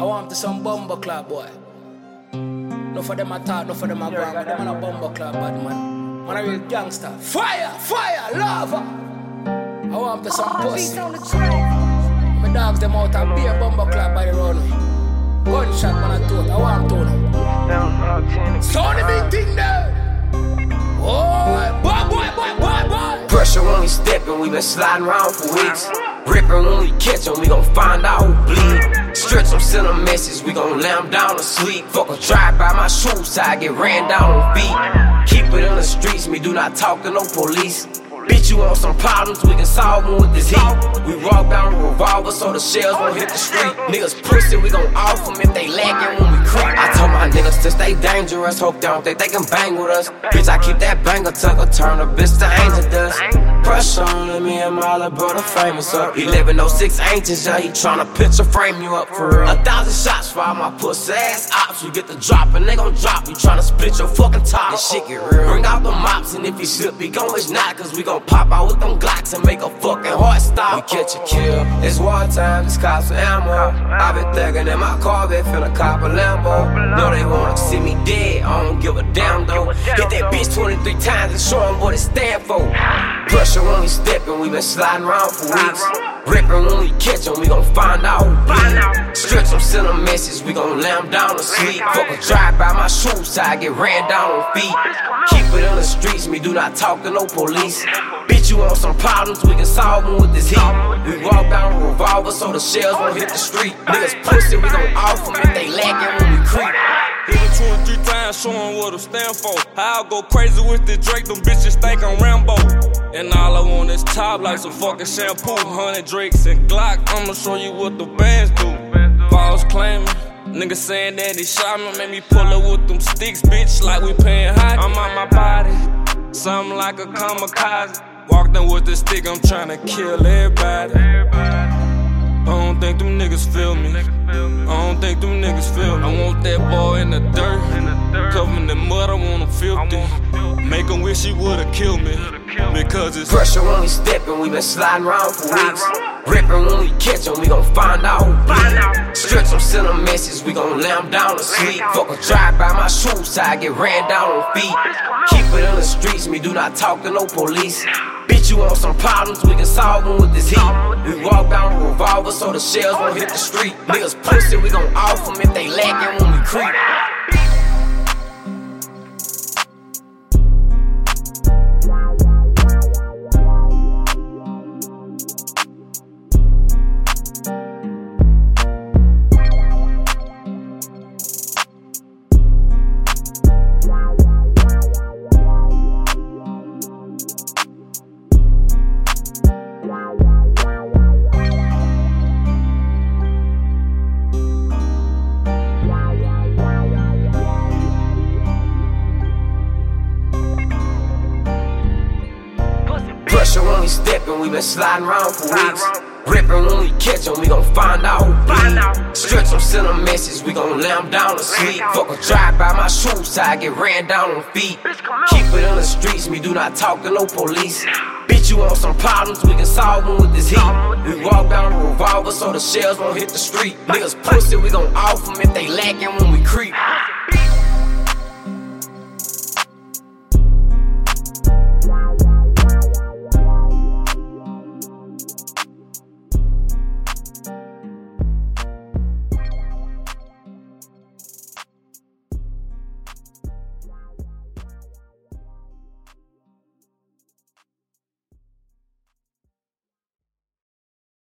I want to some bumble club boy. No for them I talk, no for them I go on, but them on a bumble club bad man. Man a real gangster. Fire, fire, lava. I want to some pussy. My dogs them out and be a bumble club by the runway. Gunshot man a tote, I want to know. Sound the big thing there. Oh, boy, boy, boy, boy, boy. Pressure when we steppin', we been sliding around for weeks. Rippin' when we catch 'em, we gon' find out who bleed. Stretch 'em, send 'em message, we gon' lay lay 'em down to sleep. Fuck a drive by my shoes, I get ran down on feet. Keep it in the streets, me do not talk to no police. Bitch, you want some problems, we can solve them with this heat. We walk down a revolver so the shells won't hit the street. Niggas pussy, we gon' off them if they lacking when we creep. To stay dangerous, hope they don't think they can bang with us. Bitch, I keep that banger tucker, turn a bitch to angel dust. Pressure on me and my little brother famous up. 1106 angels, yeah, he tryna picture frame you up for real. A thousand shots for all my pussy ass ops. You get the drop and they gon' drop. You tryna split your fucking top. This shit get real. Bring out the mops and if he slip, he gon' wish not. Cause we gon' pop out with them Glocks and make a fucking heart Catch a kill. It's war time, it's cops and ammo. i been thugging in my car Corvette, finna cop a Lambo. No, they wanna see me dead. I don't give a damn though. Hit that bitch 23 times and show 'em what it stand for. Pressure when we steppin', we been sliding around for weeks. Rippin' when we catch 'em, we gon' find out who bleed. Stretch 'em, send 'em message, we gon' lay 'em down to sleep. Fuck a drive by my shoes, I get ran down on feet. Keep it in the streets, me do not talk to no police. Bitch, you want some problems, we can solve them with this heat. We walk down a revolver so the shells won't hit the street. Niggas pussy, we gon' off 'em if they lacking when we creep. Hit it two or three times, showing what I stand for. I'll go crazy with the Drake, them bitches think I'm Rambo. And all I want is top like some fucking shampoo. Hundred Drakes and Glock, I'ma show you what the bands do. False claiming. Nigga saying that he shot me, made me pull up with them sticks, bitch, like we paying hockey. I'm on my body, something like a kamikaze. Walked in with the stick, I'm tryna kill everybody. I don't think them niggas feel me. I don't think them niggas feel me. I want that boy in the dirt. Covering the mud, I want him filthy. Make him wish he would've killed me. Because it's Pressure when we steppin', we been sliding around for weeks. Rippin' when we catch 'em, we gon' find out who bleed. Stretch 'em, send 'em message, we gon' lay 'em down to sleep. Fuck a drive by my shoes, I get ran down on feet. Keep it in the streets, me do not talk to no police. Bitch, you want some problems, we can solve them with this heat. We walk down a revolvers so the shells won't hit the street. Niggas pussy, we gon' off When we steppin', we been sliding around for weeks. Rippin' when we catch 'em, we gon' find out who bleed. Stretch 'em, send 'em message, we gon' lay 'em down to sleep. Fuck a drive by my shoes, I get ran down on feet. Keep it in the streets, me do not talk to no police. Bitch, you want some problems, we can solve them with this heat. We walk down a revolver so the shells won't hit the street. Niggas pussy, we gon' off off 'em if they lacking when we creep.